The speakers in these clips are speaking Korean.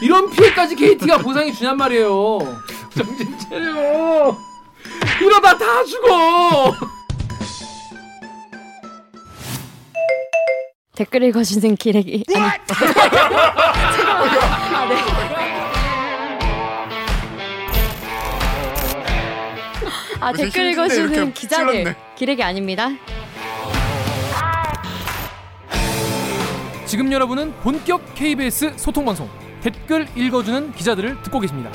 이런 피해까지 KT가 보상해 주냔 말이에요. 정신 차려. 이러다 다 죽어. 댓글 읽어주는 기레기 아니 아, 네. 아 댓글 힘든데 읽어주는 기자들 찔렀네. 기레기 아닙니다. 지금 여러분은 본격 KBS 소통 방송 댓글 읽어주는 기자들을 듣고 계십니다.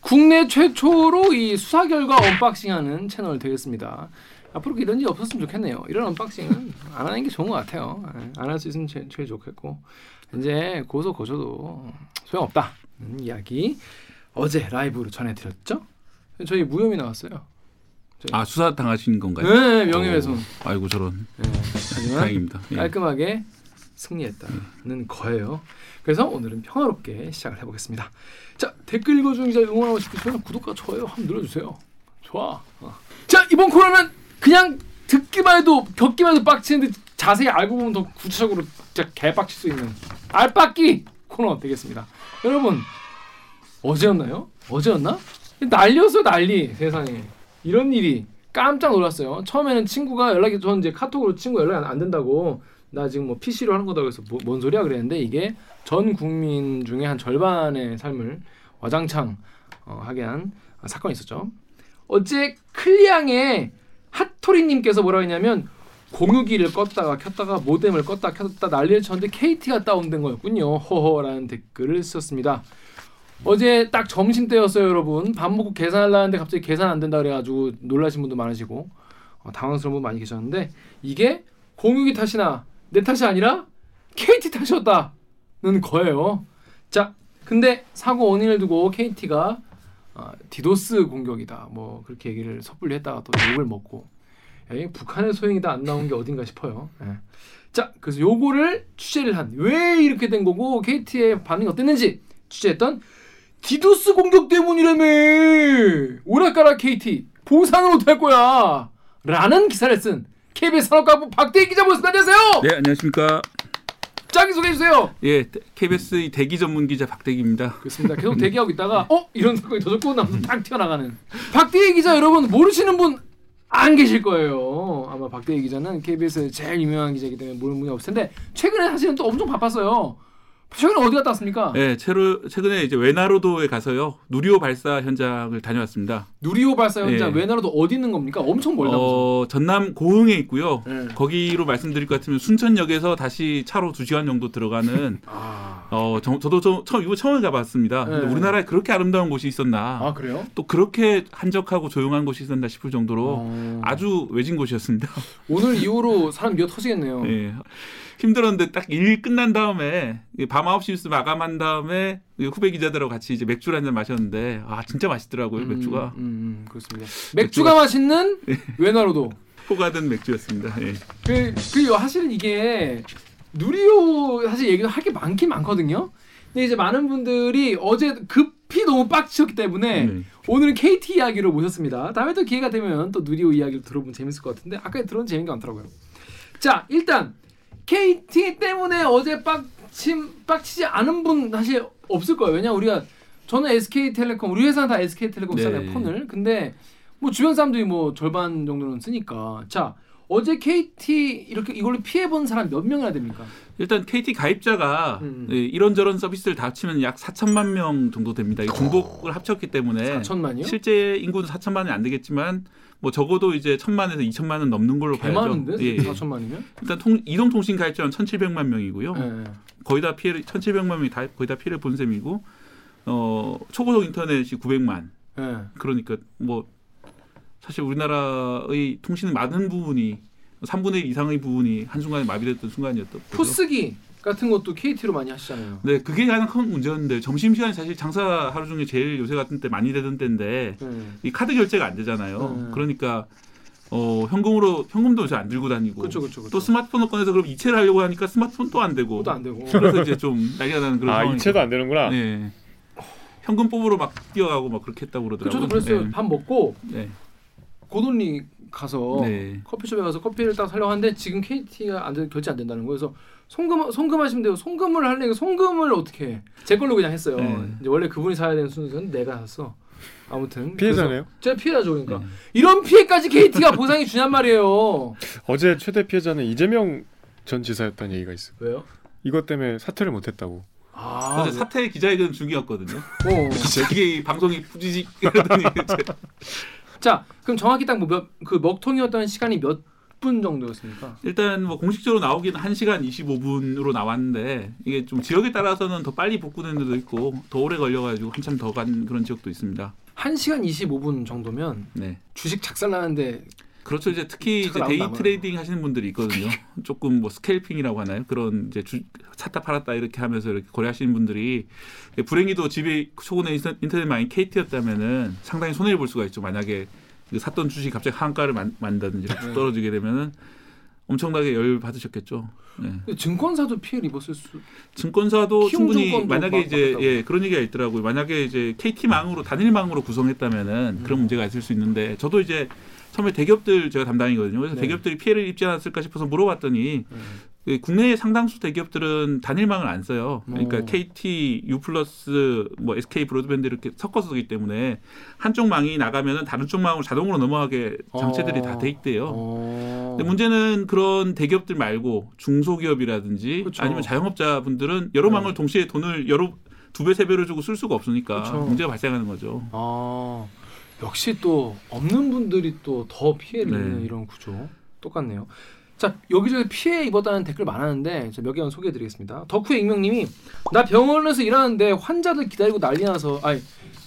국내 최초로 이 수사 결과 unboxing하는 채널 되겠습니다. 앞으로 이런 일이 없었으면 좋겠네요. 이런 unboxing은 안 하는 게 좋은 것 같아요. 안 할 수 있으면 제, 제일 좋겠고 이제 고소 고소도 소용없다는 이야기 어제 라이브로 전해드렸죠. 저희 무혐의 나왔어요. 저희. 아 수사 당하신 건가요? 네, 명예훼손. 오, 아이고 저런. 네, 하지만 다행입니다. 예. 깔끔하게 승리했다는 거예요. 그래서 오늘은 평화롭게 시작을 해보겠습니다. 자 댓글 읽어주는 기자 응원하고 싶으시면 구독과 좋아요 한번 눌러주세요. 좋아. 어. 자 이번 코너는 그냥 듣기만 해도 겪기만 해도 빡치는데 자세히 알고 보면 더 구체적으로 진짜 개빡칠 수 있는 알빡기 코너 되겠습니다. 여러분 어제였나요? 어제였나? 난리였어요 난리 세상에 이런 일이 깜짝 놀랐어요. 처음에는 친구가 연락이 전 이제 카톡으로 친구 연락이 안- 안 된다고 나 지금 뭐 PC로 하는 거다 그래서 뭐, 뭔 소리야 그랬는데 이게 전 국민 중에 한 절반의 삶을 와장창 어, 하게 한 사건이 있었죠. 어제 클리앙의 핫토리님께서 뭐라고 했냐면 공유기를 껐다가 켰다가 모뎀을 껐다 켰다 난리를 쳤는데 KT가 다운된 거였군요. 허허라는 댓글을 썼습니다. 어제 딱 점심 때였어요, 여러분. 밥 먹고 계산하려는데 갑자기 계산 안 된다 그래가지고 놀라신 분도 많으시고 어, 당황스러운 분 많이 계셨는데 이게 공유기 탓이나 내 탓이 아니라 KT 탓이었다는 거예요. 자, 근데 사고 원인을 두고 KT가 아, 디도스 공격이다. 뭐 그렇게 얘기를 섣불리 했다가 또 욕을 먹고 에이, 북한의 소행이다 안 나온 게 어딘가 싶어요. 예. 자, 그래서 요거를 취재를 한 왜 이렇게 된 거고 KT의 반응이 어땠는지 취재했던 디도스 공격 때문이라며 오락가락 KT 보상을 못할 거야 라는 기사를 쓴 KBS 산업가부 박대희 기자 모습 안녕하세요. 네 안녕하십니까. 자기 소개해 주세요. 예 KBS 이 대기 전문 기자 박대기입니다. 그렇습니다. 계속 대기하고 있다가 어 이런 사건이 터졌고 나면서 딱 튀어나가는 박대희 기자 여러분 모르시는 분 안 계실 거예요. 아마 박대희 기자는 KBS 제일 유명한 기자이기 때문에 모르는 분이 없을 텐데 최근에 사실은 또 엄청 바빴어요. 최근에 어디 갔다 왔습니까? 예 최로, 최근에 이제 외나로도에 가서요 누리호 발사 현장을 다녀왔습니다. 누리호 발사 현장 예. 외나라도 어디 있는 겁니까? 엄청 멀다면서. 어, 전남 고흥에 있고요. 네. 거기로 말씀드릴 것 같으면 순천역에서 다시 차로 2 시간 정도 들어가는 아, 어 저, 저도 좀 처음 이거 처음 가봤습니다. 근데 네. 우리나라에 그렇게 아름다운 곳이 있었나? 아 그래요? 또 그렇게 한적하고 조용한 곳이 있었나 싶을 정도로 어. 아주 외진 곳이었습니다. 오늘 이후로 사람 미어 터지겠네요. 예. 힘들었는데 딱 일 끝난 다음에 밤 9시 뉴스 마감한 다음에 후배 기자들하고 같이 이제 맥주를 한 잔 마셨는데 아 진짜 맛있더라고요 음, 맥주가 음, 음, 그렇습니다. 맥주가 맛있는 외나로도. 포가든 맥주였습니다. 예. 그, 그 사실은 이게 누리호 사실 얘기도 할 게 많긴 많거든요. 근데 이제 많은 분들이 어제 급히 너무 빡치셨기 때문에 네. 오늘은 KT 이야기로 모셨습니다. 다음에 또 기회가 되면 또 누리호 이야기를 들어보면 재밌을 것 같은데 아까 들은 재미가 많더라고요. 자 일단 KT 때문에 어제 빡침 빡치지 않은 분 사실 없을 거예요. 왜냐 우리가 저는 SK텔레콤 우리 회사는 다 SK텔레콤 쓰잖아요 네. 폰을. 근데 뭐 주변 사람들이 뭐 절반 정도는 쓰니까 자 어제 KT 이렇게 이걸로 피해 본 사람 몇 명이나 됩니까? 일단 KT 가입자가 음. 예, 이런저런 서비스를 다 합치면 약 4천만 명 정도 됩니다. 이 중복을 합쳤기 때문에 4천만이요? 실제 인구는 4천만이 안 되겠지만 뭐 적어도 이제 천만에서 2천만은 넘는 걸로 개 봐야죠. 많은데 예, 예. 4천만이면? 일단 통, 이동통신 가입자는 1,700만 명이고요. 네. 거의 다 피해를 1,700만 명이 다 거의 다 피해를 본 셈이고 어 초고속 인터넷이 900만. 네. 그러니까 뭐 사실 우리나라의 통신의 많은 부분이 3분의 1 이상의 부분이 한순간에 마비됐던 순간이었던. 포스기 같은 것도 KT로 많이 하시잖아요. 네, 그게 가장 큰 문제였는데 점심 시간이 사실 장사 하루 중에 제일 요새 같은 때 많이 되던 때인데 네. 이 카드 결제가 안 되잖아요. 네. 그러니까 어 현금으로 현금도 요새 안 들고 다니고 그렇죠, 그렇죠, 그렇죠. 또 스마트폰을 꺼내서 그럼 이체를 하려고 하니까 스마트폰 또 안 되고 또 안 되고. 그래서 이제 좀 난리가 나는 그런 아 상황이 이체도 안 되는구나. 네. 현금 뽑으러 막 뛰어가고 막 그렇게 했다고 그 그러더라고요. 저도 그랬어요. 네. 밥 먹고 네. 고돈리 가서 네. 커피숍에 가서 커피를 딱 사려고 하는데 지금 KT가 안 되, 결제 안 된다는 거예요. 그래서 송금 송금하시면 돼요. 송금을 하려니까 송금을 어떻게 해? 제 걸로 그냥 했어요. 네. 이제 원래 그분이 사야 되는 순서는 내가 샀어. 아무튼 피해자네요. 제가 피해자죠, 그러니까 네. 이런 피해까지 KT가 보상해 주냔 말이에요. 어제 최대 피해자는 이재명 전 지사였다는 얘기가 있어. 요 왜요? 이것 때문에 사퇴를 못했다고. 아, 어제 사퇴 기자회견 중이었거든요. 어. 이게 이 방송이 부지직 이러더니 이제 자, 그럼 정확히 딱 뭐몇그 먹통이었던 시간이 몇 분 정도였습니까? 일단 뭐 공식적으로 나오기는 1시간 25분으로 나왔는데 이게 좀 지역에 따라서는 더 빨리 복구된 데도 있고 더 오래 걸려가지고 한참 더 간 그런 지역도 있습니다. 1시간 25분 정도면 네. 주식 작살나는데 그렇죠. 이제 특히 이제 day. trading 하시는 분들이 있거든요. 조금 뭐 scalping이라고 하나요? 그런 이제 주, 샀다 팔았다 이렇게 하면서 이렇게 거래하시는 분들이 불행히도 집에 인터- 인터넷 많이 KT였다면은 상당히 손해를 볼 수가 있죠. 만약에 그 샀던 주식이 갑자기 하한가를 만, 만다든지 뚝 네. 떨어지게 되면은 엄청나게 열 받으셨겠죠. 네. 증권사도 피해를 입었을 수. 증권사도 충분히 만약에 막 이제. 예 그런 얘기가 있더라고요. 만약에 이제 KT망으로 단일 망으로 구성했다면은 그런 음. 문제가 있을 수 있는데 저도 이제 처음에 대기업들 제가 담당이거든요. 그래서 네. 대기업들이 피해를 입지 않았을까 싶어서 물어봤더니 그 국내 상당수 대기업들은 단일망을 안 써요. 그러니까 오. KT, U 플러스, 뭐 SK 브로드밴드 이렇게 섞어서 쓰기 때문에 한쪽 망이 나가면은 다른 쪽 망으로 자동으로 넘어가게 장치들이 어. 다돼 있대요. 어. 근데 문제는 그런 대기업들 말고 중소기업이라든지 그쵸. 아니면 자영업자분들은 여러 네. 망을 동시에 돈을 여러 두 배 세 배를 주고 쓸 수가 없으니까 그쵸. 문제가 발생하는 거죠. 아 역시 또 없는 분들이 또 더 피해를 네. 입는 이런 구조 똑같네요. 자 여기저기 피해 입었다는 댓글 많았는데 몇 개만 소개해드리겠습니다. 덕후의 익명님이 나 병원에서 일하는데 환자들 기다리고 난리나서 아니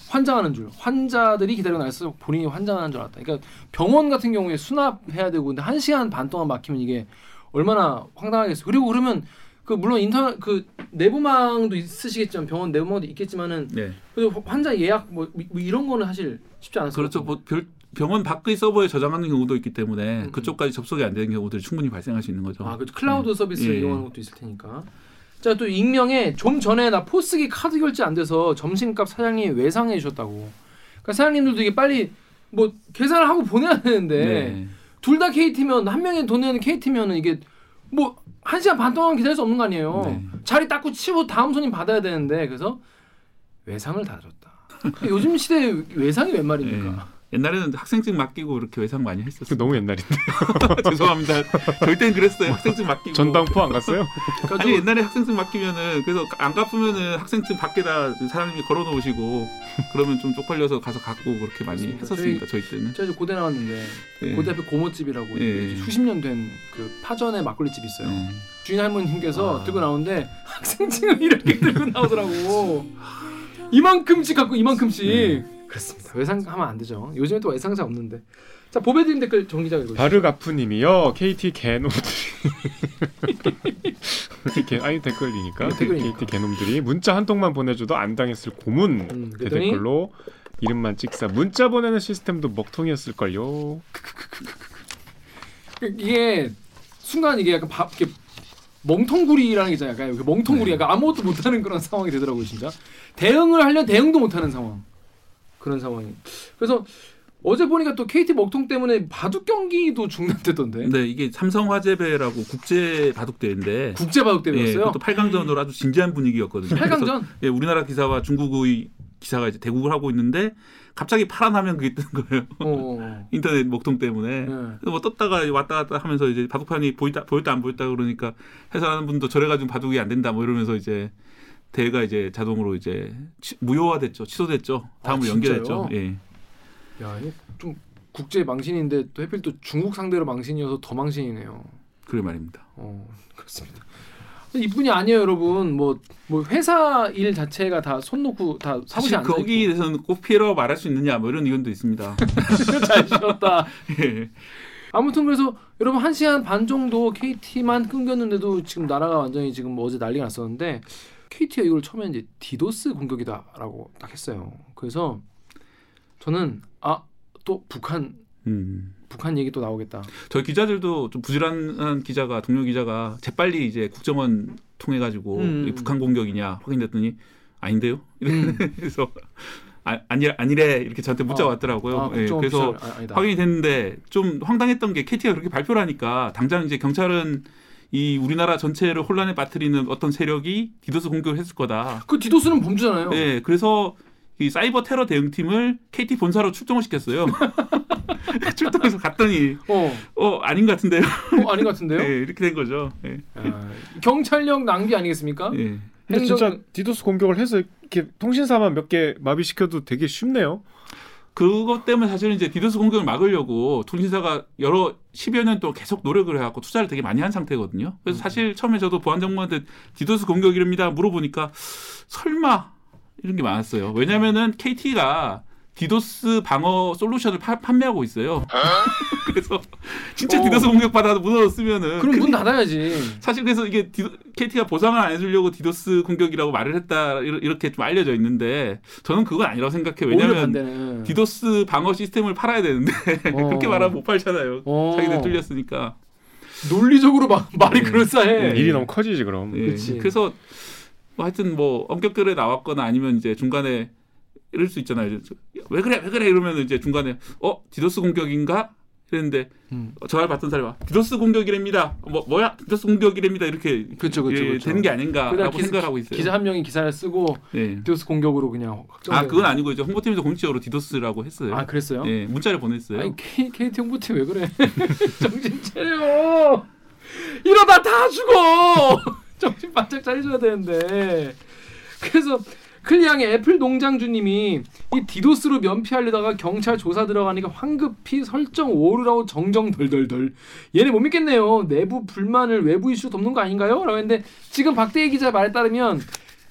환장하는 줄 환자들이 기다리고 나서 본인이 환장하는 줄 알았다. 그러니까 병원 같은 경우에 수납해야 되고 근데 한 시간 반 동안 막히면 이게 얼마나 황당하겠어요. 그리고 그러면 그 물론 인터넷 그 내부망도 있으시겠지만 병원 내부망도 있겠지만은 네. 그래도 환자 예약 뭐, 뭐 이런 거는 사실 쉽지 않았을 그렇죠. 뭐 별- 병원 밖의 서버에 저장하는 경우도 있기 때문에 음. 그쪽까지 접속이 안 되는 경우들이 충분히 발생할 수 있는 거죠. 아, 그 클라우드 서비스를 예. 이용하는 것도 있을 테니까. 자, 또 익명에 좀 전에 나 포스기 카드 결제 안 돼서 점심값 사장님이 외상해 주셨다고. 그러니까 사장님들도 이게 빨리 뭐 계산을 하고 보내야 되는데 네. 둘다 KT면 한 명이 돈 내는 KT면은 이게 뭐 한 시간 반 동안 기다릴 수 없는 거 아니에요. 네. 자리 닦고 치고 다음 손님 받아야 되는데 그래서 외상을 다 줬다. 요즘 시대에 외상이 웬 말입니까? 옛날에는 학생증 맡기고 이렇게 외상 많이 그 했었어요. 너무 옛날인데. 죄송합니다. 저희 때는 그랬어요. 학생증 맡기고. 전당포 안 갔어요? 그러니까 아니 옛날에 학생증 맡기면은 그래서 안 갚으면은 학생증 밖에다 사장님이 걸어 놓으시고 그러면 좀 쪽팔려서 가서 갖고 그렇게 많이 맞습니다. 했었습니다. 저희, 때는. 제가 이제 고대 나왔는데 예. 고대 앞에 고모집이라고 예. 이제 수십 년 된 그 파전의 막걸리 집이 있어요. 네. 주인 할머님께서 아. 들고 나오는데 학생증을 이렇게 들고 나오더라고. 이만큼씩 갖고 이만큼씩. 네. 그렇습니다. 외상하면 안 되죠. 요즘에 또 외상자 없는데. 자 보배드림 댓글 정 기자가 읽어주세요. 바르가프님이요. KT 개놈들이. 아니 댓글이니까. 네, 댓글이니까. KT 개놈들이 문자 한 통만 보내줘도 안 당했을 고문. 음, 그 댓글로 이름만 찍사 문자 보내는 시스템도 먹통이었을 걸요. 이게 순간 이게 약간 바, 이렇게 멍텅구리라는 게 있잖아요. 약간 멍텅구리, 네. 약간 아무것도 못하는 그런 상황이 되더라고요, 진짜. 대응을 하려 대응도 못하는 상황. 그런 상황이. 그래서 어제 보니까 또 KT 먹통 때문에 바둑 경기도 중단됐던데. 네, 이게 삼성화재배라고 국제 바둑대회인데 국제 바둑 예, 대회였어요. 그것도 8강전으로 아주 진지한 분위기였거든요. 그래서 8강전. 예, 우리나라 기사와 중국의 기사가 이제 대국을 하고 있는데 갑자기 파란하면 그게 뜨는 거예요. 어. 인터넷 먹통 때문에. 예. 그래서 뭐 떴다가 왔다 갔다 하면서 이제 바둑판이 보였다 보였다 안 보였다 그러니까 해설하는 분도 저래가지고 바둑이 안 된다 뭐 이러면서 이제 대회가 이제 자동으로 이제 치- 무효화됐죠, 취소됐죠, 다음으로 아, 연결했죠. 진짜요? 예. 야, 좀 국제 망신인데 또 하필 또 중국 상대로 망신이어서 더 망신이네요. 그래 말입니다. 어, 그렇습니다. 이뿐이 아니에요, 여러분. 뭐, 뭐 회사 일 자체가 다 손 놓고 다 사무실 앉아 거기에 대해서는 꼭 피해라고 말할 수 있느냐 뭐 이런 의견도 있습니다. 잘 쉬었다. 예. 아무튼 그래서 여러분 한 시간 반 정도 KT만 끊겼는데도 지금 나라가 완전히 지금 뭐 어제 난리가 났었는데 KT가 이걸 처음에 이제 디도스 공격이다라고 딱 했어요. 그래서 저는 아 또 북한 음. 북한 얘기 또 나오겠다. 저희 기자들도 좀 부지런한 기자가 동료 기자가 재빨리 이제 국정원 통해 가지고 음. 북한 공격이냐 확인됐더니 아닌데요. 음. 그래서 아, 아니 아니래 이렇게 저한테 문자 아, 가 왔더라고요. 아, 예, 그래서 아. 확인이 됐는데 좀 황당했던 게 KT가 그렇게 발표를 하니까 당장 이제 경찰은 이 우리나라 전체를 혼란에 빠뜨리는 어떤 세력이 디도스 공격을 했을 거다. 그 디도스는 범죄잖아요. 네, 그래서 이 사이버 테러 대응팀을 KT 본사로 출동을 시켰어요. 출동해서 갔더니 어, 어 아닌 것 같은데요. 어, 아닌 것 같은데요. 네, 이렇게 된 거죠. 네. 아, 경찰력 낭비 아니겠습니까? 예. 근데 행정- 진짜 디도스 공격을 해서 이렇게 통신사만 몇 개 마비시켜도 되게 쉽네요. 그것 때문에 사실은 이제 디도스 공격을 막으려고 통신사가 여러 10여 년 동안 계속 노력을 해갖고 투자를 되게 많이 한 상태거든요. 그래서 사실 처음에 저도 보안정보한테 디도스 공격이랍니다 물어보니까 설마 이런 게 많았어요. 왜냐면은 KT가 디도스 방어 솔루션을 파- 판매하고 있어요. 그래서 진짜 어. 디도스 공격 받아도 무너졌으면은 그럼 문 닫아야지. 사실 그래서 이게 디도, KT가 보상을 안 해주려고 디도스 공격이라고 말을 했다 이렇게 좀 알려져 있는데 저는 그건 아니라고 생각해요. 오히려 왜냐하면. 디도스 방어 시스템을 팔아야 되는데 어. 그렇게 말하면 못 팔잖아요. 어. 자기들 뚫렸으니까. 논리적으로 막 말이 네. 그럴싸해. 일이 너무 커지지 그럼. 예. 그치. 그래서 뭐 하여튼 뭐 엉겁결에 나왔거나 아니면 이제 중간에 이럴 수 있잖아요. 왜 그래 왜 그래 이러면 이제 중간에 어 디도스 공격인가 이랬는데 음. 전화를 받던 사람이 와, 디도스 공격이랍니다. 뭐 뭐야 디도스 공격이랍니다 이렇게 그렇죠, 그렇죠, 예. 되는 게 아닌가라고 기사- 생각하고 있어요. 기자 한 명이 기사를 쓰고 예. 디도스 공격으로 그냥. 아 그건 아니고 이제 홍보팀에서 공식적으로 디도스라고 했어요. 아 그랬어요? 예, 문자를 보냈어요. 아니 K, KT 홍보팀 왜 그래? 정신 차려. 이러다 다 죽어. 정신 바짝 차려줘야 되는데. 그래서 클리앙의 애플 농장주님이 이 디도스로 면피하려다가 경찰 조사 들어가니까 황급히 설정 오류라고 정정 덜덜덜. 얘네 못 믿겠네요. 내부 불만을 외부 이슈 덮는 거 아닌가요? 라고 했는데 지금 박대기 기자 말에 따르면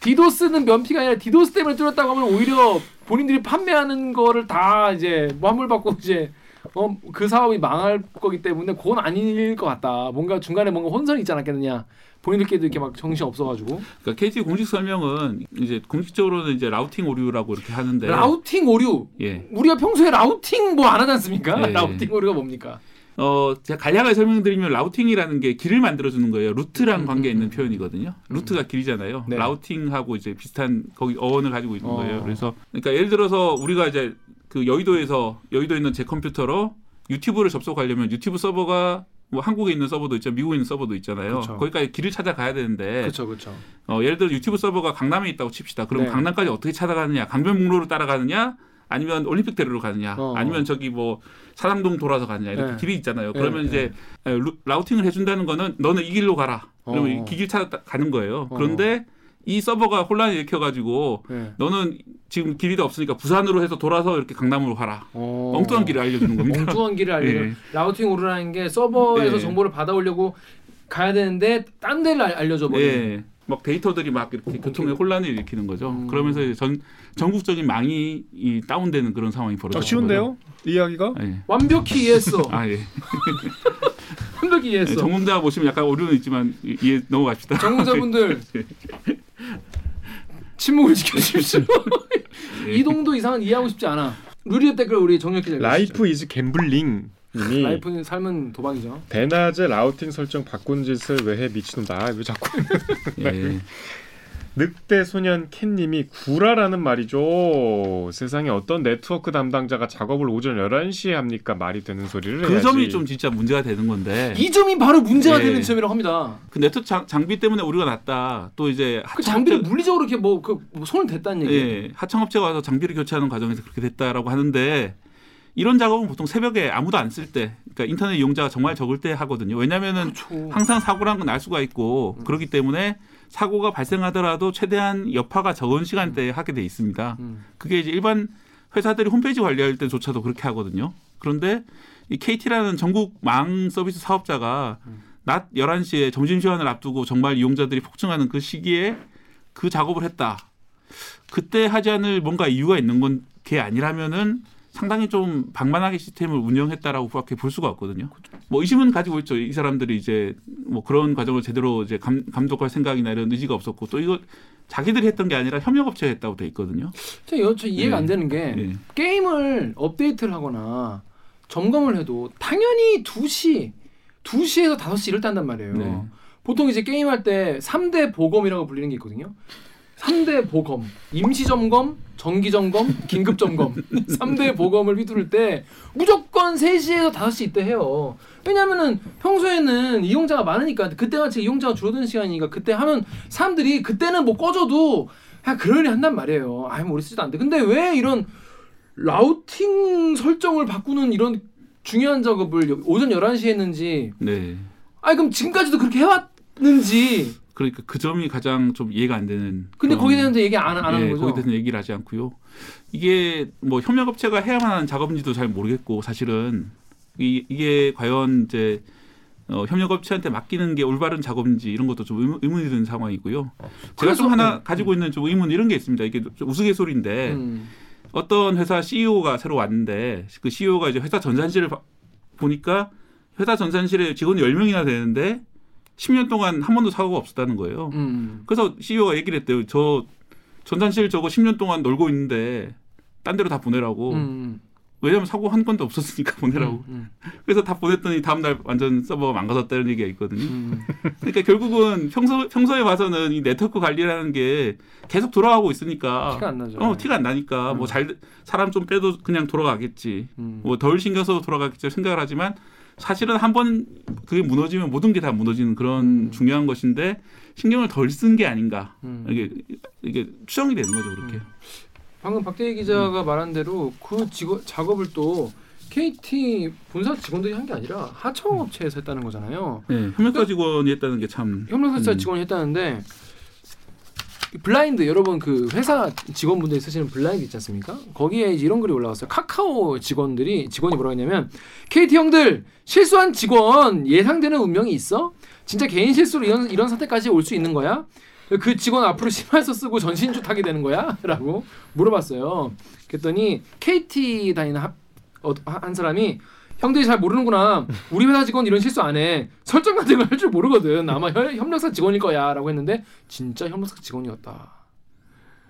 디도스는 면피가 아니라 디도스 때문에 뚫렸다고 하면 오히려 본인들이 판매하는 거를 다 이제 환불 받고 이제 어, 그 사업이 망할 거기 때문에 그건 아닐 것 같다. 뭔가 중간에 뭔가 혼선이 있지 않았겠느냐. 본인들끼리도 이렇게 막 정신 없어가지고 그러니까 KT 공식 설명은 이제 공식적으로는 이제 라우팅 오류라고 이렇게 하는데 라우팅 오류. 예. 우리가 평소에 라우팅 뭐 안 하지 않습니까? 네. 라우팅 오류가 뭡니까? 어, 제가 간략하게 설명드리면 라우팅이라는 게 길을 만들어 주는 거예요. 루트랑 음, 관계 음, 있는 음. 표현이거든요. 루트가 길이잖아요. 네. 라우팅하고 이제 비슷한 거기 어원을 가지고 있는 어. 거예요. 그래서 그러니까 예를 들어서 우리가 이제 그 여의도에서 여의도에 있는 제 컴퓨터로 유튜브를 접속하려면 유튜브 서버가 뭐 한국에 있는 서버도 있죠, 미국에 있는 서버도 있잖아요. 그쵸. 거기까지 길을 찾아가야 되는데 그렇죠, 그렇죠. 어, 예를 들어 유튜브 서버가 강남에 있다고 칩시다. 그럼 네. 강남까지 어떻게 찾아가느냐? 강변북로로 따라가느냐? 아니면 올림픽 대로로 가느냐? 어. 아니면 저기 뭐 사당동 돌아서 가느냐? 이렇게 네. 길이 있잖아요. 네, 그러면 네. 이제 루- 라우팅을 해준다는 거는 너는 이 길로 가라. 그러면 어. 이길 찾아 가는 거예요. 어. 그런데 이 서버가 혼란을 일으켜가지고 네. 너는 지금 길이 없으니까 부산으로 해서 돌아서 이렇게 강남으로 가라. 어. 엉뚱한 길을 알려주는 겁니다. 엉뚱한 길을 알려. 예. 라우팅 오류라는 게 서버에서 예. 정보를 받아오려고 가야 되는데 딴 데를 알- 알려줘 버려. 예. 막 데이터들이 막 이렇게 교통에 혼란을 일으키는 거죠. 음. 그러면서 이제 전 전국적인 망이 이 다운되는 그런 상황이 아, 벌어지는 쉬운데요? 이 이야기가? 예. 완벽히 이해했어. 아 예. 완벽히 이해했어. 전공자 보시면 약간 오류는 있지만 이- 이해 넘어갑시다. 전공자분들 침묵을 지켜주십시오. 예. 이동도 이상은 이해하고 싶지 않아. 루리오 댓글 우리 정혁 기자. Life is gambling 님이 life는 삶은 도박이죠. 대낮에 라우팅 설정 바꾼 짓을 왜 해 미친놈다. 왜 자꾸 예. 늑대 소년 캔님이 구라라는 말이죠. 세상에 어떤 네트워크 담당자가 작업을 오전 11시에 합니까? 말이 되는 소리를 그 해야지. 점이 좀 진짜 문제가 되는 건데. 이 점이 바로 문제가 예. 되는 지점이라고 합니다. 그 네트워크 장, 장비 때문에 우리가 났다. 또 이제 그 장비를 물리적으로 이렇게 뭐그 손을 댔다는 얘기. 예, 하청업체가 와서 장비를 교체하는 과정에서 그렇게 됐다라고 하는데 이런 작업은 보통 새벽에 아무도 안 쓸 때, 그러니까 인터넷 이용자가 정말 적을 때 하거든요. 왜냐하면은 그렇죠. 항상 사고라는 건날 수가 있고 음. 그렇기 때문에 사고가 발생하더라도 최대한 여파가 적은 시간대에 하게 돼 있습니다. 음. 그게 이제 일반 회사들이 홈페이지 관리할 때조차도 그렇게 하거든요. 그런데 이 KT라는 전국 망 서비스 사업자가 음. 낮 11시에 점심시간을 앞두고 정말 이용자들이 폭증하는 그 시기에 그 작업을 했다. 그때 하지 않을 뭔가 이유가 있는 건 게 아니라면은 상당히 좀 방만하게 시스템을 운영했다라고밖에 볼 수가 없거든요. 뭐 의심은 가지고 있죠. 이 사람들이 이제 뭐 그런 과정을 제대로 이제 감, 감독할 생각이나 이런 의지가 없었고 또 이거 자기들이 했던 게 아니라 협력업체가 했다고 돼 있거든요. 저, 저 이해가 예. 안 되는 게 예. 게임을 업데이트를 하거나 점검을 해도 당연히 2시, 2시에서 5시 이럴 때 한단 말이에요. 네. 보통 이제 게임할 때 3대 보검이라고 불리는 게 있거든요. 3대 보검, 임시 점검, 정기 점검, 긴급 점검 3대 보검을 휘두를 때 무조건 3시에서 5시 이때 해요. 왜냐면은 평소에는 이용자가 많으니까 그때같이 이용자가 줄어드는 시간이니까 그때 하면 사람들이 그때는 뭐 꺼져도 그냥 그러니 한단 말이에요. 아이 뭐 우리 쓰지도 않는데 근데 왜 이런 라우팅 설정을 바꾸는 이런 중요한 작업을 오전 11시에 했는지 네. 아니 그럼 지금까지도 그렇게 해왔는지 그러니까 그 점이 가장 좀 이해가 안 되는. 근데 거기에 대해서 얘기 안, 안 하는 예, 거죠? 거기에 대해서는 얘기를 하지 않고요. 이게 뭐 협력업체가 해야만 하는 작업인지도 잘 모르겠고 사실은 이, 이게 과연 이제 어, 협력업체한테 맡기는 게 올바른 작업인지 이런 것도 좀 의문, 의문이 드는 상황이고요. 제가 좀 하나 네. 가지고 있는 좀 의문 이런 게 있습니다. 이게 좀 우스갯소리인데 음. 어떤 회사 CEO가 새로 왔는데 그 CEO가 이제 회사 전산실을 봐- 보니까 회사 전산실에 직원이 10명이나 되는데 10년 동안 한 번도 사고가 없었다는 거예요. 음. 그래서 CEO가 얘기를 했대요. 저 전산실 저거 10년 동안 놀고 있는데 딴 데로 다 보내라고. 음. 왜냐면 사고 한 건도 없었으니까 보내라고. 음. 그래서 다 보냈더니 다음 날 완전 서버가 망가졌다는 얘기가 있거든요. 음. 그러니까 결국은 평소 평소에 봐서는 이 네트워크 관리라는 게 계속 돌아가고 있으니까 티가 안 나죠. 어 티가 안 나니까 음. 뭐잘 사람 좀 빼도 그냥 돌아가겠지. 음. 뭐덜 신경 써도 돌아가겠지 생각을 하지만 사실은 한 번 그게 무너지면 모든 게 다 무너지는 그런 음. 중요한 것인데 신경을 덜 쓴 게 아닌가 음. 이게 이게 추정이 되는 거죠 그렇게. 방금 박대희 기자가 말한 대로 그 직업, 작업을 또 KT 본사 직원들이 한 게 아니라 하청업체에서 했다는 거잖아요. 네, 협력사 직원이 했다는 게 참. 협력사 음. 직원이 했다는데 블라인드 여러분 그 회사 직원분들이 쓰시는 블라인드 있지 않습니까? 거기에 이제 이런 글이 올라왔어요. 카카오 직원들이 직원이 뭐라고 했냐면 KT 형들 실수한 직원 예상되는 운명이 있어? 진짜 개인 실수로 이런 이런 사태까지 올 수 있는 거야? 그 직원 앞으로 심할서 쓰고 전신주 타게 되는 거야? 라고 물어봤어요. 그랬더니 KT 다니는 하- 어, 한 사람이 형들이 잘 모르는구나. 우리 회사 직원 이런 실수 안 해. 설정 같은 걸 할 줄 모르거든. 아마 혈- 협력사 직원일 거야 라고 했는데 진짜 협력사 직원이었다.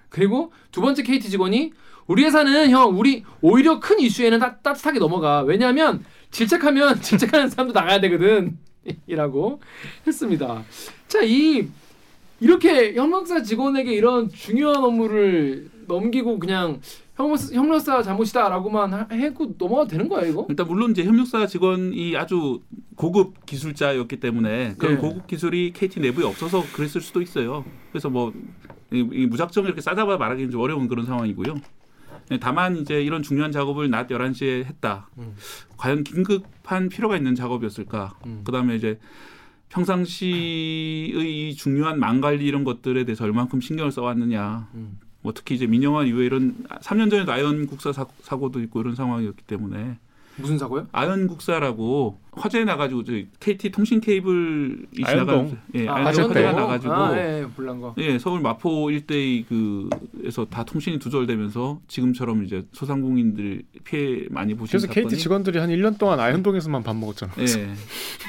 그리고 두 번째 KT 직원이 우리 회사는 형 우리 오히려 큰 이슈에는 따, 따뜻하게 넘어가. 왜냐하면 질책하면 질책하는 사람도 나가야 되거든. 이라고 했습니다. 자, 이 이렇게 협력사 직원에게 이런 중요한 업무를 넘기고 그냥 협력사, 협력사 잘못이다라고만 하- 해고 넘어가도 되는 거야 이거? 일단 물론 이제 협력사 직원이 아주 고급 기술자였기 때문에 그런 네. 고급 기술이 KT 내부에 없어서 그랬을 수도 있어요. 그래서 뭐 이, 이 무작정 이렇게 싸잡아 말하기는 좀 어려운 그런 상황이고요. 네, 다만 이제 이런 중요한 작업을 낮 11시에 했다. 음. 과연 긴급한 필요가 있는 작업이었을까? 음. 그다음에 이제 평상시의 이 중요한 망 관리 이런 것들에 대해서 얼만큼 신경을 써왔느냐. 음. 뭐 특히 이제 민영화 이후에 이런 3년 전에도 아연국사 사- 사고도 있고 이런 상황이었기 때문에 무슨 사고요? 아연 국사라고 화재 나가지고 저희 KT 통신 케이블이 아연동. 지나가면서 예, 아, 화재 화재가 때. 나가지고 아, 예, 예, 불난 거. 예, 서울 마포 일대의 그에서 다 통신이 두절되면서 지금처럼 이제 소상공인들 피해 많이 보신 그래서 사건이 KT 직원들이 한 1년 동안 아현동에서만 밥 먹었잖아. 예.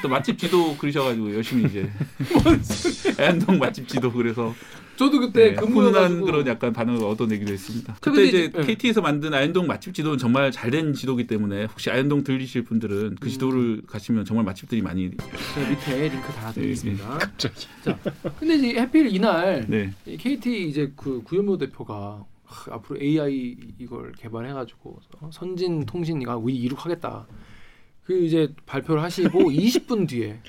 또 맛집 지도 그리셔 가지고 열심히 이제 아연동 맛집 지도 그래서 저도 그때 네, 훈훈한 그런 약간 반응을 얻어내기도 했습니다. 저 그때 이제 네. KT에서 만든 아현동 맛집 지도는 정말 잘된 지도기 때문에 혹시 아현동 들리실 분들은 그 음. 지도를 가시면 정말 맛집들이 많이 제가 밑에 링크 달아드리겠습니다. 갑자기. 근데 이제 하필 이날 네. 이 KT 이제 그 구현모 대표가 하, 앞으로 AI 이걸 개발해가지고 어, 선진 통신이가 우리 이룩하겠다. 그 이제 발표를 하시고 20분 뒤에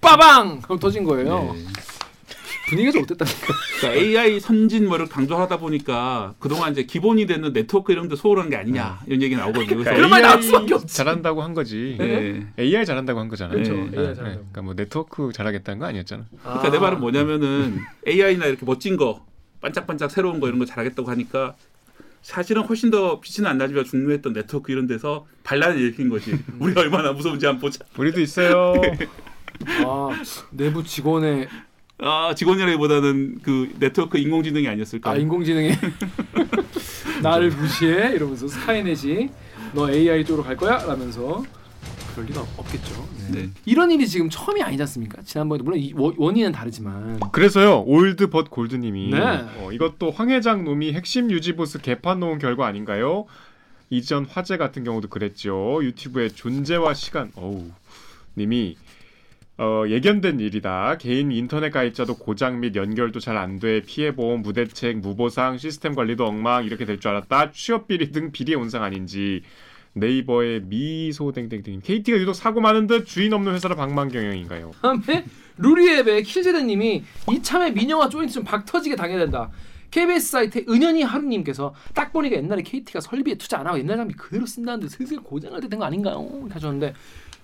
빠방 하고 터진 거예요. 네. 분위기가 좀 어땠답니까? 그러니까 AI 선진 뭐를 강조하다 보니까 그동안 이제 기본이 되는 네트워크 이런 데 소홀한 게 아니냐 이런 얘기 나오거든요. 그래서 그런 말이 나올 수밖에 없지. 잘한다고 한 거지. 네. AI 잘한다고 한 거잖아. 그렇죠. 네. AI 네, 잘한다고. 그러니까 뭐 네트워크 잘하겠다는 거 아니었잖아. 그러니까 내 말은 뭐냐면은 AI나 이렇게 멋진 거 반짝반짝 새로운 거 이런 거 잘하겠다고 하니까 사실은 훨씬 더 빛은 안 나지만 중요했던 네트워크 이런 데서 반란을 일으킨 거지. 우리가 얼마나 무서운지 한번 보자. 우리도 있어요. 아, 내부 직원의 아 직원이라기보다는 그 네트워크 인공지능이 아니었을까. 아 인공지능이 나를 무시해 이러면서 스카이넷이 너 AI 쪽으로 갈 거야? 라면서 그럴 리가 없겠죠. 네. 이런 일이 지금 처음이 아니지 않습니까? 지난번에 물론 이 원- 원인은 다르지만 그래서요 Old but gold님이 네. 어, 이것도 황 회장 놈이 핵심 유지 보수 개판 놓은 결과 아닌가요? 이전 화재 같은 경우도 그랬죠. 유튜브의 존재와 시간 어우 님이 어, 예견된 일이다. 개인 인터넷 가입자도 고장 및 연결도 잘 안 돼. 피해 보험, 무대책, 무보상, 시스템 관리도 엉망 이렇게 될 줄 알았다. 취업 비리 등 비리의 온상 아닌지. 네이버의 미소 땡땡땡님 KT가 유독 사고 많은 듯 주인 없는 회사라 방망 경영인가요? 다음에 루리앱의 킬제드님이 이참에 민영화 조인트 좀 박터지게 당해야 된다. KBS 사이트 은연히 하루님께서 딱 보니까 옛날에 KT가 설비에 투자 안 하고 옛날 장비 그대로 쓴다는데 슬슬 고장날 때된거 아닌가요? 하셨는데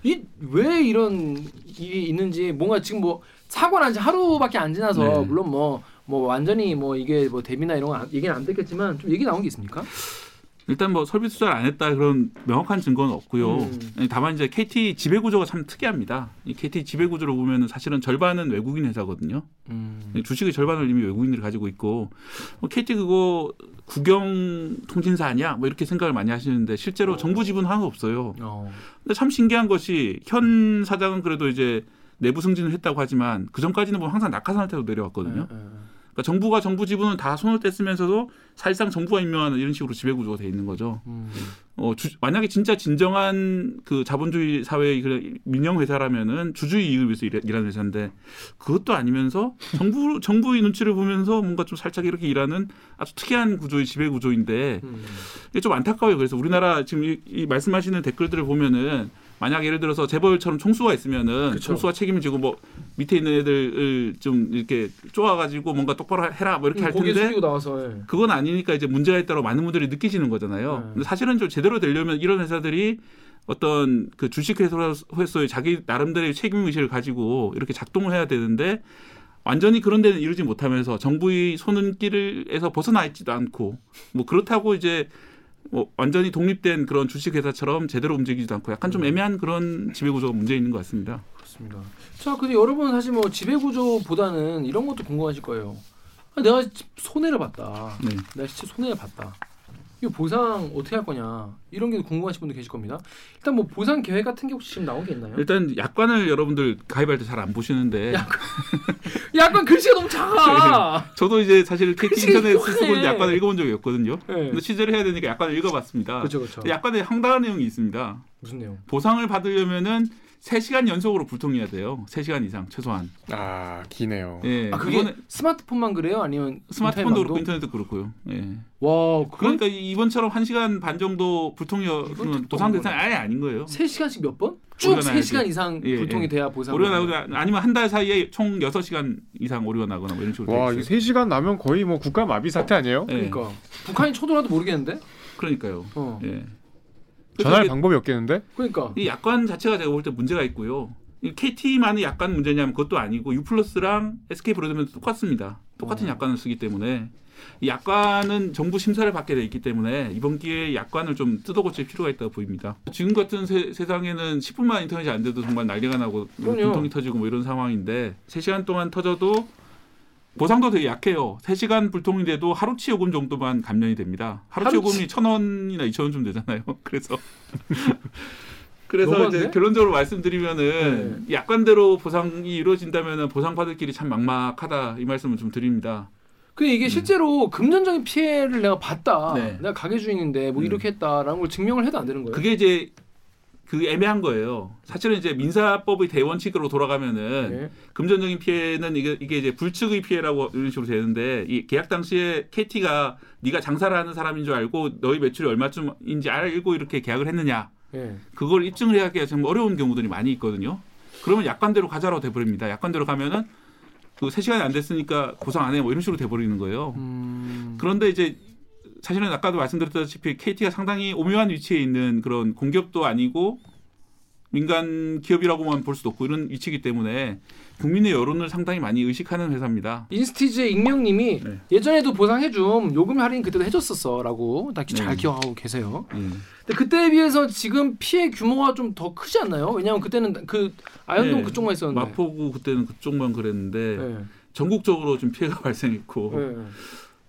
이 왜 이런 일이 있는지 뭔가 지금 뭐 사고 난 지 하루밖에 안 지나서 네. 물론 뭐뭐 완전히 뭐 이게 뭐 대비나 이런 거 안- 얘기는 안 됐겠지만 좀 얘기 나온 게 있습니까? 일단 뭐 설비 투자를 안 했다 그런 명확한 증거는 없고요. 음. 다만 이제 KT 지배 구조가 참 특이합니다. 이 KT 지배 구조를 보면은 사실은 절반은 외국인 회사거든요. 음. 주식의 절반을 이미 외국인들이 가지고 있고 뭐 KT 그거 국영 통신사 아니야? 뭐 이렇게 생각을 많이 하시는데 실제로 정부 지분 하나도 없어요. 어. 근데 참 신기한 것이 현 사장은 그래도 이제 내부 승진을 했다고 하지만 그 전까지는 보면 항상 낙하산 상태로 내려왔거든요. 예, 예. 그러니까 정부가 정부 지분은 다 손을 뗐으면서도 사실상 정부가 임명하는 이런 식으로 지배 구조가 돼 있는 거죠. 음. 어, 주, 만약에 진짜 진정한 그 자본주의 사회의 민영 회사라면은 주주의 이익을 위해서 일하, 일하는 회사인데 그것도 아니면서 정부 정부의 눈치를 보면서 뭔가 좀 살짝 이렇게 일하는 아주 특이한 구조의 지배 구조인데 음. 이게 좀 안타까워요. 그래서 우리나라 지금 이, 이 말씀하시는 댓글들을 보면은 만약 예를 들어서 재벌처럼 총수가 있으면은 그쵸. 총수가 책임을 지고 뭐 밑에 있는 애들을 좀 이렇게 쪼아가지고 뭔가 똑바로 해라 뭐 이렇게 할 고개 텐데 나와서 예. 그건 아니니까 이제 문제가 있다고 많은 분들이 느끼시는 거잖아요. 네. 근데 사실은 좀 제대로 되려면 이런 회사들이 어떤 그 주식 회사로서의 자기 나름대로의 책임 의식을 가지고 이렇게 작동을 해야 되는데 완전히 그런 데는 이루지 못하면서 정부의 손길에서 벗어나 있지도 않고 뭐 그렇다고 이제 뭐 완전히 독립된 그런 주식 회사처럼 제대로 움직이지도 않고 약간 좀 애매한 그런 지배 구조가 문제 있는 것 같습니다. 그렇습니다. 자, 근데 여러분 사실 뭐 지배 구조보다는 이런 것도 궁금하실 거예요. 아, 내가 손해를 봤다. 네. 내가 진짜 손해를 봤다. 이거 보상 어떻게 할 거냐 이런 게 궁금하신 분들 계실 겁니다. 일단 뭐 보상 계획 같은 게 혹시 지금 나온 게 있나요? 일단 약관을 여러분들 가입할 때 잘 안 보시는데 약간 약간 글씨가 너무 작아. 저도 이제 사실 KT 인터넷. 쓰고 약관을 읽어본 적이 없거든요. 네. 근데 취재를 해야 되니까 약관을 읽어봤습니다. 그렇죠, 그렇죠. 약관에 황당한 내용이 있습니다. 무슨 내용? 보상을 받으려면은 3시간 연속으로 불통해야 돼요. 3시간 이상 최소한. 아 기네요. 예. 아 그게 스마트폰만 그래요? 아니면 스마트폰도? 그렇고 인터넷도 그렇고요. 예. 와, 그건 그러니까 이번처럼 1시간 반 정도 불통이면 보상 특검 대상이 아예 아닌 거예요. 3시간씩 몇 번? 쭉 오류가 나야지. 3시간 이상 예, 불통이 예. 돼야 보상. 오류가 나거나 아니면 한 달 사이에 총 6시간 이상 오류가 나거나 뭐 이런 식으로 와 있어요. 3시간 나면 거의 뭐 국가 마비 사태 아니에요? 예. 그러니까 북한이 쳐들어도 모르겠는데. 그러니까요. 어. 예. 전할 방법이 없겠는데? 그러니까. 이 약관 자체가 제가 볼 때 문제가 있고요. 이 KT만의 약관 문제냐면 그것도 아니고 유플러스랑 SK 브로드밴드 똑같습니다. 똑같은 어. 약관을 쓰기 때문에 이 약관은 정부 심사를 받게 돼 있기 때문에 이번 기회에 약관을 좀 뜯어고칠 필요가 있다고 보입니다. 지금 같은 세, 세상에는 10분만 인터넷이 안 돼도 정말 난리가 나고 그럼요. 분통이 터지고 뭐 이런 상황인데 3시간 동안 터져도 보상도 되게 약해요. 3시간 불통이 돼도 하루치 요금 정도만 감면이 됩니다. 하루치 하루치? 요금이 천 원이나 이천 원좀 되잖아요. 그래서 그래서 너무한데? 이제 결론적으로 말씀드리면은 네. 약관대로 보상이 이루어진다면은 보상 받을 길이 참 막막하다 이 말씀을 좀 드립니다. 그 이게 실제로 금전적인 피해를 내가 봤다. 음. 네. 내가 가게 주인인데 뭐 음. 이렇게 했다라는 걸 증명을 해도 안 되는 거예요. 그게 이제 그 애매한 거예요. 사실은 이제 민사법의 대원칙으로 돌아가면은 네. 금전적인 피해는 이게 이게 이제 불측의 피해라고 이런 식으로 되는데 이 계약 당시에 KT가 네가 장사를 하는 사람인 줄 알고 너희 매출이 얼마쯤인지 알고 이렇게 계약을 했느냐 네. 그걸 입증을 해야 하기가 좀 어려운 경우들이 많이 있거든요. 그러면 약관대로 가자로 돼 버립니다. 약관대로 가면은 그 3시간이 안 됐으니까 보상 안 해 뭐 이런 식으로 돼 버리는 거예요. 음. 그런데 이제 사실은 아까도 말씀드렸다시피 KT가 상당히 오묘한 위치에 있는 그런 공기업도 아니고 민간 기업이라고만 볼 수도 없고 이런 위치이기 때문에 국민의 여론을 상당히 많이 의식하는 회사입니다. 인스티즈의 익명님이 네. 예전에도 보상해줌 요금 할인 그때도 해줬었어라고 다잘 네. 기억하고 계세요. 예. 근데 그때에 비해서 지금 피해 규모가 좀 더 크지 않나요? 왜냐하면 그때는 그 아현동 네. 그쪽만 있었는데. 마포구 그때는 그쪽만 그랬는데 네. 전국적으로 좀 피해가 발생했고 네.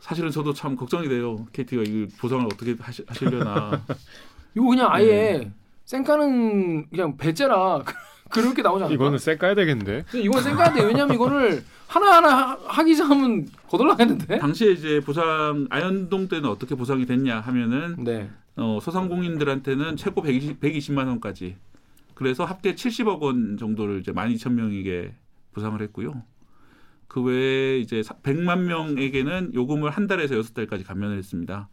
사실은 저도 참 걱정이 돼요. KT가 이 보상을 어떻게 하시, 하시려나. 이거 그냥 아예 네. 쌩까는 그냥 배째라 그렇게 나오지 않을까? 이거는 쎄 까야 되겠는데? 이건 쌩까야 돼. 왜냐면 이거를 하나하나 하- 하기 시작하면 거덜나겠는데? 당시에 이제 보상 아현동 때는 어떻게 보상이 됐냐 하면은 네. 어, 소상공인들한테는 최고 120, 120만 원까지 그래서 합계 70억 원 정도를 이제 12,000명에게 보상을 했고요. 그 외에 이제 100만 명에게는 요금을 한 달에서 여섯 달까지 감면을 했습니다.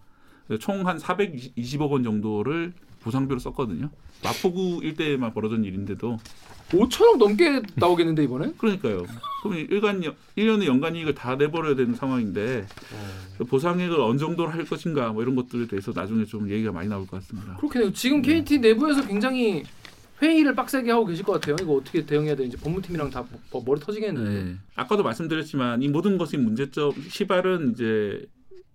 총 한 420억 원 정도를 보상비로 썼거든요. 마포구 일대에만 벌어진 일인데도 5천억 넘게 나오겠는데 이번에? 그러니까요. 그럼 일간 1년의 연간 이익을 다 내버려야 되는 상황인데 그 보상액을 어느 정도로 할 것인가 뭐 이런 것들에 대해서 나중에 좀 얘기가 많이 나올 것 같습니다. 그렇게 지금 KT 내부에서 굉장히 회의를 빡세게 하고 계실 것 같아요. 이거 어떻게 대응해야 되는지 법무팀이랑 다 뭐- 머리 터지겠는데. 네. 아까도 말씀드렸지만 이 모든 것의 문제점 시발은 이제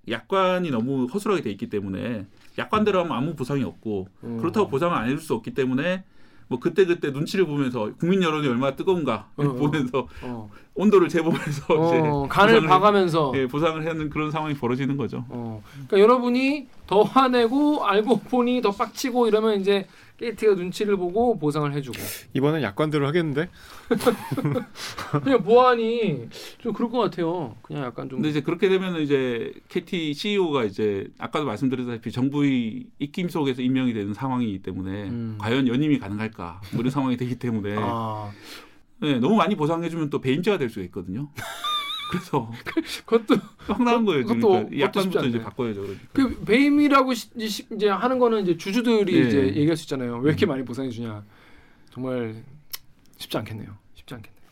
약관이 너무 허술하게 돼 있기 때문에 약관대로 하면 아무 보상이 없고 음. 그렇다고 보상을 안 해줄 수 없기 때문에 뭐 그때 그때 눈치를 보면서 국민 여론이 얼마나 뜨거운가 어, 어. 보면서 어. 온도를 재보면서 이제 어, 간을 보상을- 봐가면서. 예, 보상을 하는 그런 상황이 벌어지는 거죠. 어. 그러니까 여러분이 더 화내고 알고 보니 더 빡치고 이러면 이제 KT가 눈치를 보고 보상을 해주고. 이번엔 약관대로 하겠는데? 그냥 보안이 좀 그럴 것 같아요. 그냥 약간 좀. 근데 이제 그렇게 되면 이제 KT CEO가 이제 아까도 말씀드렸다시피 정부의 입김 속에서 임명이 되는 상황이기 때문에 음. 과연 연임이 가능할까 뭐 이런 상황이 되기 때문에 아, 네, 너무 많이 보상해주면 또 배임죄가 될 수가 있거든요. 그래서 그것도 황당한 거예요. 지금 그것도- 그러니까 약관부터 이제. 바꿔야죠. 그러니까. 그 배임이라고 시- 이제, 하는 거는 이제 주주들이 예. 이제 얘기할 수 있잖아요. 왜 이렇게 많이 보상해 주냐. 정말 쉽지 않겠네요. 쉽지 않겠네요.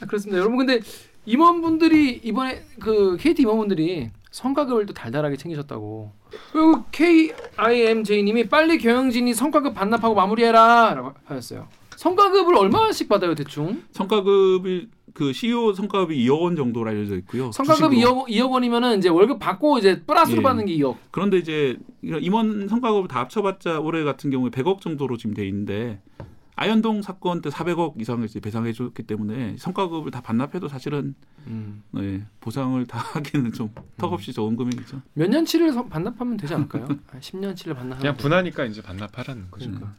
아, 그렇습니다. 여러분 근데 임원분들이 이번에 그 KT 임원분들이 성과급을 또 달달하게 챙기셨다고. 그리고 KIMJ님이 빨리 경영진이 성과급 반납하고 마무리해라라고 하셨어요. 성과급을 얼마씩 받아요 대충? 성과급이 그 CEO 성과급이 2억 원 정도로 알려져 있고요. 성과급 주식으로. 2억, 2억 원이면은 이제 월급 받고 이제 플러스로 예. 받는 게 2억. 그런데 이제 임원 성과급을 다 합쳐봤자 올해 같은 경우에 100억 정도로 지금 돼 있는데 아현동 사건 때 400억 이상을 배상해 줬기 때문에 성과급을 다 반납해도 사실은 음. 네, 보상을 다 하기는 좀 턱없이 적은 금액이죠. 몇 년치를 서- 반납하면 되지 않을까요? 한 10년치를 반납하면 그냥 분하니까 이제 반납하라는 거죠. 그러니까.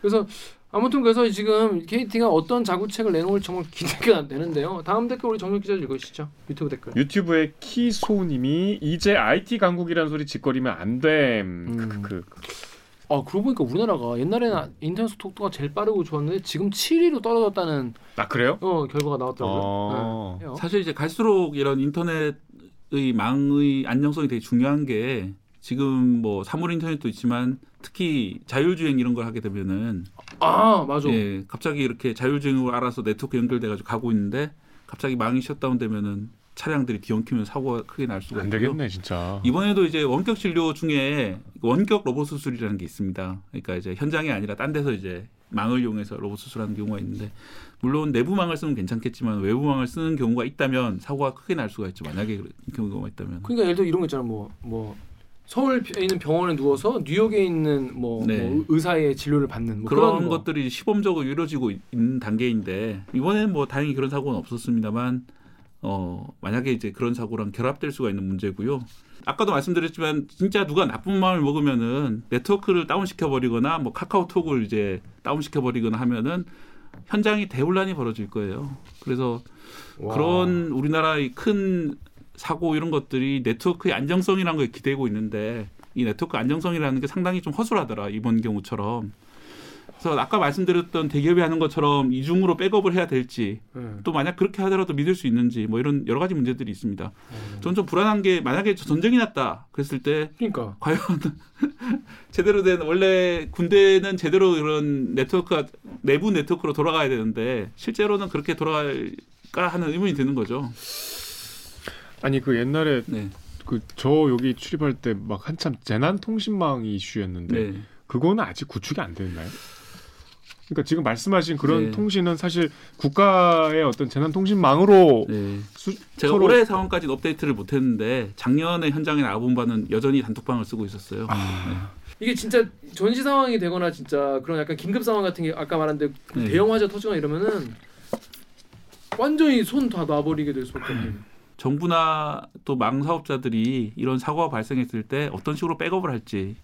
그래서 아무튼 그래서 지금 KT가 어떤 자구책을 내놓을지 정말 기대가 되는데요. 다음 댓글 우리 정혁 기자 읽으시죠. 유튜브 댓글. 유튜브에 키소님이 이제 IT 강국이라는 소리 짓거리면 안 됨. 음. 그, 그, 아 그러고 보니까 우리나라가 옛날에는 인터넷 속도가 제일 빠르고 좋았는데 지금 7위로 떨어졌다는 아 그래요? 어, 결과가 나왔더라고요. 어. 네. 해요. 사실 이제 갈수록 이런 인터넷의 망의 안정성이 되게 중요한 게 지금 뭐 사물 인터넷도 있지만 특히 자율주행 이런 걸 하게 되면은 아 맞아. 예, 갑자기 이렇게 자율주행으로 알아서 네트워크 연결돼가지고 가고 있는데 갑자기 망이 셧다운되면은 차량들이 뒤엉키면 사고가 크게 날 수가 안 있고요. 되겠네 진짜. 이번에도 이제 원격 진료 중에 원격 로봇 수술이라는 게 있습니다. 그러니까 이제 현장이 아니라 딴 데서 이제 망을 이용해서 로봇 수술하는 경우가 있는데 물론 내부망을 쓰면 괜찮겠지만 외부망을 쓰는 경우가 있다면 사고가 크게 날 수가 있죠. 만약에 그런 경우가 있다면. 그러니까 예를 들어 이런 거 있잖아. 뭐뭐 서울에 있는 병원에 누워서 뉴욕에 있는 뭐, 네. 뭐 의사의 진료를 받는 뭐 그런 그런 거. 것들이 시범적으로 이루어지고 있는 단계인데 이번에는 뭐 다행히 그런 사고는 없었습니다만 어 만약에 이제 그런 사고랑 결합될 수가 있는 문제고요. 아까도 말씀드렸지만 진짜 누가 나쁜 마음을 먹으면은 네트워크를 다운시켜 버리거나 뭐 카카오톡을 이제 다운시켜 버리거나 하면은 현장이 대혼란이 벌어질 거예요. 그래서 와. 그런 우리나라의 큰 사고 이런 것들이 네트워크의 안정성이라는 거에 기대고 있는데 이 네트워크 안정성이라는 게 상당히 좀 허술하더라 이번 경우처럼. 그래서 아까 말씀드렸던 대기업이 하는 것처럼 이중으로 백업을 해야 될지 네. 또 만약 그렇게 하더라도 믿을 수 있는지 뭐 이런 여러 가지 문제들이 있습니다. 음. 저는 좀 불안한 게 만약에 전쟁이 났다 그랬을 때 그러니까 과연 제대로 된 원래 군대는 제대로 이런 네트워크가 내부 네트워크로 돌아가야 되는데 실제로는 그렇게 돌아갈까 하는 의문이 드는 거죠. 아니 그 옛날에 네. 그저 여기 출입할 때 막 한참 재난 통신망 이슈였는데 네. 그거는 아직 구축이 안 됐나요? 그러니까 지금 말씀하신 그런 네. 통신은 사실 국가의 어떤 재난 통신망으로 네. 수, 제가 서로- 올해 상황까지는 업데이트를 못했는데 작년에 현장에 나가본 바는 여전히 단톡방을 쓰고 있었어요. 아. 이게 진짜 전시 상황이 되거나 진짜 그런 약간 긴급 상황 같은 게 아까 말한 데 네. 대형 화재 터지거나 이러면은 완전히 손 다 놔버리게 될 수밖에 없는. 정부나 또 망 사업자들이 이런 사고가 발생했을 때 어떤 식으로 백업을 할지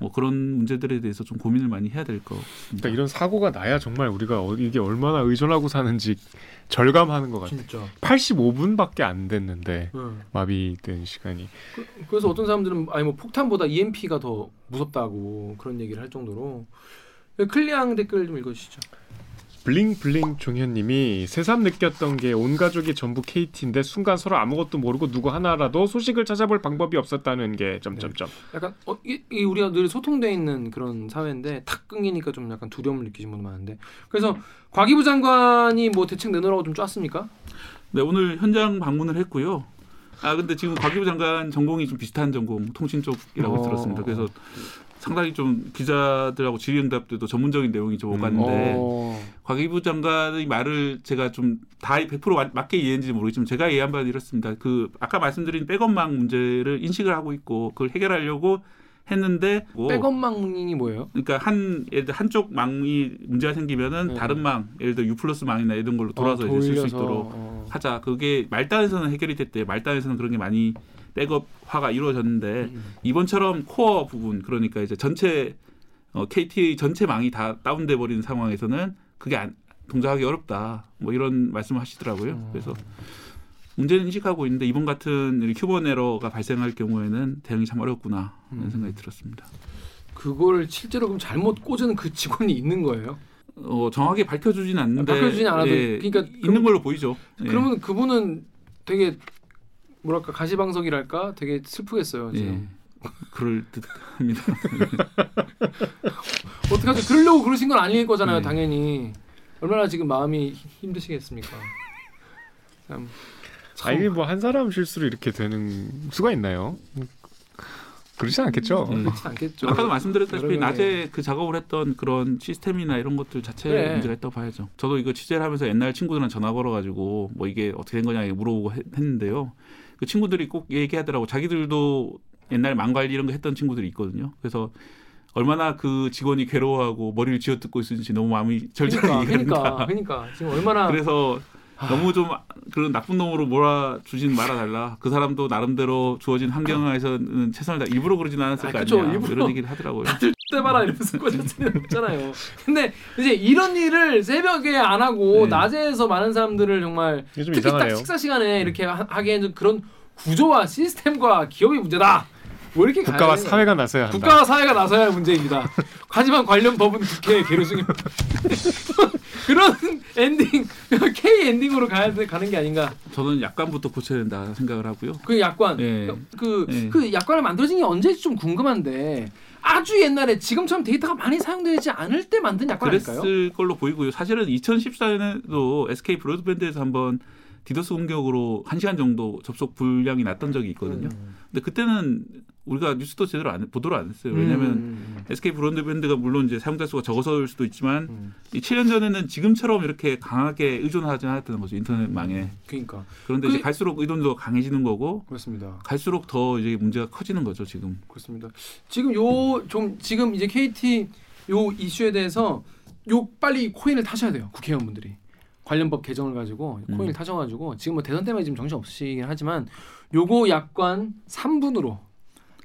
뭐 그런 문제들에 대해서 좀 고민을 많이 해야 될것 같습니다. 그러니까 이런 사고가 나야 정말 우리가 어- 이게 얼마나 의존하고 사는지 절감하는 것 같아요. 진짜. 85분밖에 안 됐는데 응. 마비된 시간이 그 래서 어떤 사람들은 아니 뭐 폭탄보다 EMP가 더 무섭다고 그런 얘기를 할 정도로 클리앙 댓글 좀 읽어주시죠. 블링블링 종현님이 새삼 느꼈던 게 온 가족이 전부 KT인데 순간 서로 아무것도 모르고 누구 하나라도 소식을 찾아볼 방법이 없었다는 게 점점점. 약간 어, 이, 이 우리가 늘 소통돼 있는 그런 사회인데 탁 끊기니까 좀 약간 두려움을 느끼신 분도 많은데 그래서 과기부 장관이 뭐 대책 내놓으라고 좀 짰습니까? 네, 오늘 현장 방문을 했고요. 아 근데 지금 과기부 장관 전공이 좀 비슷한 전공 통신 쪽이라고 어. 들었습니다. 그래서 상당히 좀 기자들하고 질의응답들도 전문적인 내용이 좀 오갔는데 어. 과기부 장관의 말을 제가 좀 다 100% 맞- 맞게 이해했는지 모르겠지만 제가 이해한 바는 이렇습니다. 그 아까 말씀드린 백업망 문제를 인식을 하고 있고 그걸 해결하려고 했는데 뭐 백업망이 뭐예요? 그러니까 한 예를 들어 한쪽 망이 문제가 생기면은 네. 다른 망 예를 들어 U 플러스 망이나 이런 걸로 돌아서 어, 이제 쓸 수 있도록 어. 하자. 그게 말단에서는 해결이 됐대요. 말단에서는 그런 게 많이 백업화가 이루어졌는데 음. 이번처럼 코어 부분 그러니까 이제 전체 어, KT 전체 망이 다 다운돼 버리는 상황에서는 그게 안, 동작하기 어렵다. 뭐 이런 말씀을 하시더라고요. 음. 그래서 문제는 인식하고 있는데 이번 같은 휴먼 에러가 발생할 경우에는 대응이 참 어렵구나 이런 음. 생각이 들었습니다. 그걸 실제로 그럼 잘못 꽂은 그 직원이 있는 거예요? 어, 정확하게 밝혀주진 않는데 밝혀주진 않아도 예, 그러니까 있는 걸로 보이죠. 예. 그러면 그분은 되게 뭐랄까 가시방석이랄까 되게 슬프겠어요 예. 지금. 그럴 듯합니다. 어떡하죠? 그러려고 그러신 건 아닐 거잖아요 네. 당연히. 얼마나 지금 마음이 힘드시겠습니까? 참. 아 이게 뭐 한 사람 실수로 이렇게 되는 수가 있나요? 그렇지 않겠죠. 음. 그렇진 않겠죠. 아까도 말씀드렸다시피 낮에 그 작업을 했던 그런 시스템이나 이런 것들 자체에 그래. 문제가 있다고 봐야죠. 저도 이거 취재를 하면서 옛날 친구들한테 전화 걸어가지고 뭐 이게 어떻게 된 거냐 물어보고 했, 했는데요. 그 친구들이 꼭 얘기하더라고. 자기들도 옛날 망관리 이런 거 했던 친구들이 있거든요. 그래서 얼마나 그 직원이 괴로워하고 머리를 쥐어뜯고 있는지 너무 마음이 절절히 그러니까. 그러니까, 그러니까 지금 얼마나 그래서 아. 너무 좀 그런 나쁜 놈으로 몰아주진 말아달라. 그 사람도 나름대로 주어진 환경에서는 최선을 다 일부러 그러진 않았을 아, 거 그쵸. 아니냐. 일부러. 이런 얘기를 하더라고요. 때봐라 이러면서 수는 없잖아요. 근데 이제 이런 일을 새벽에 안 하고 네. 낮에서 많은 사람들을 정말 특히 딱 이상하네요. 식사 시간에 이렇게 하- 하기에는 좀 그런 구조와 시스템과 기업의 문제다. 뭐 이렇게 국가와. 사회가 나서야 한다. 국가와 사회가 나서야 할 문제입니다. 하지만 관련 법은 국회에 계류중입니다. 그런 엔딩 K 엔딩으로 가야 돼, 가는 게 아닌가. 저는 약관부터 고쳐야 된다 생각을 하고요. 그 약관 예. 그, 예. 그 약관을 만들어진 게 언제지 좀 궁금한데 아주 옛날에 지금처럼 데이터가 많이 사용되지 않을 때 만든 약관 아닐까요? 그랬을 걸로 보이고요. 사실은 2014년에도 SK 브로드밴드에서 한번 디도스 공격으로 1시간 정도 접속 불량이 났던 적이 있거든요. 음. 근데 그때는 우리가 뉴스도 제대로 안, 보도를 안 했어요. 왜냐하면 음. SK 브로드밴드가 물론 이제 사용자 수가 적어서일 수도 있지만 음. 이 7년 전에는 지금처럼 이렇게 강하게 의존하지 않았다는 거죠 인터넷망에. 그러니까 그런데 그- 이제 갈수록 의존도가 강해지는 거고 그렇습니다. 갈수록 더 이제 문제가 커지는 거죠 지금. 그렇습니다. 지금 요 좀 지금 이제 KT 요 이슈에 대해서 요 빨리 코인을 타셔야 돼요 국회의원분들이 관련법 개정을 가지고 코인을 음. 타셔가지고 지금 뭐 대선 때문에 지금 정신 없으시긴 하지만 요거 약관 3분으로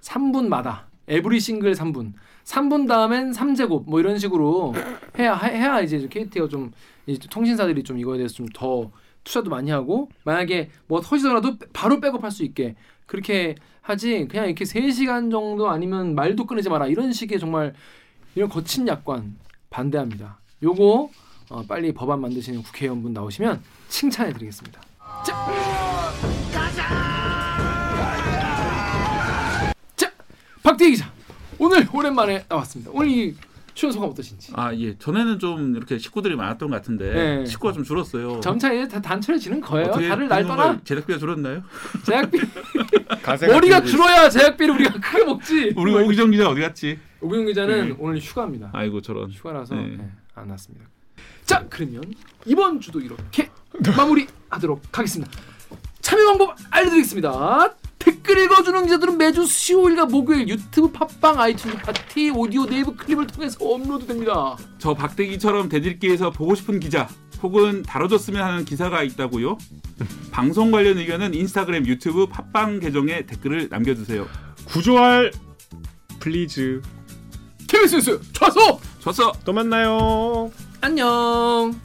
3분마다 에브리 싱글 3분 3분 다음엔 3제곱 뭐 이런 식으로 해야 해야 이제 KT가 좀 이제 통신사들이 좀 이거에 대해서 좀 더 투자도 많이 하고 만약에 뭐 터지더라도 바로 백업할 수 있게 그렇게 하지 그냥 이렇게 3시간 정도 아니면 말도 끊이지 마라 이런 식의 정말 이런 거친 약관 반대합니다. 요거 어, 빨리 법안 만드시는 국회의원분 나오시면 칭찬해 드리겠습니다. 자. 박대희 기자. 오늘 오랜만에 나왔습니다. 오늘 이 출연 소감 어떠신지? 아 예, 전에는 좀 이렇게 식구들이 많았던 것 같은데 네. 식구가 좀 줄었어요. 점차 이제 다 단촐해지는 거예요. 다들 날 떠나 걸 제작비가 줄었나요? 제작비 머리가 줄어야 제작비를 우리가 크게 먹지. 우리 오기정 기자 어디 갔지? 오경 기자는 네. 오늘 휴가입니다. 아이고 저런. 휴가라서 네. 네, 안 왔습니다. 자 그러면 이번 주도 이렇게 마무리하도록 하겠습니다. 참여 방법 알려드리겠습니다. 댓글 읽어주는 기자들은 매주 수요일과 목요일 유튜브 팟빵 아이튠즈 팟티 오디오 네이버 클립을 통해서 업로드됩니다. 저 박대기처럼 댓읽기에서 보고 싶은 기자 혹은 다뤄줬으면 하는 기사가 있다고요? 방송 관련 의견은 인스타그램, 유튜브, 팟빵 계정에 댓글을 남겨주세요. 구조할 플리즈 KBS 뉴스 좌소 좋았어. 또 만나요. 안녕.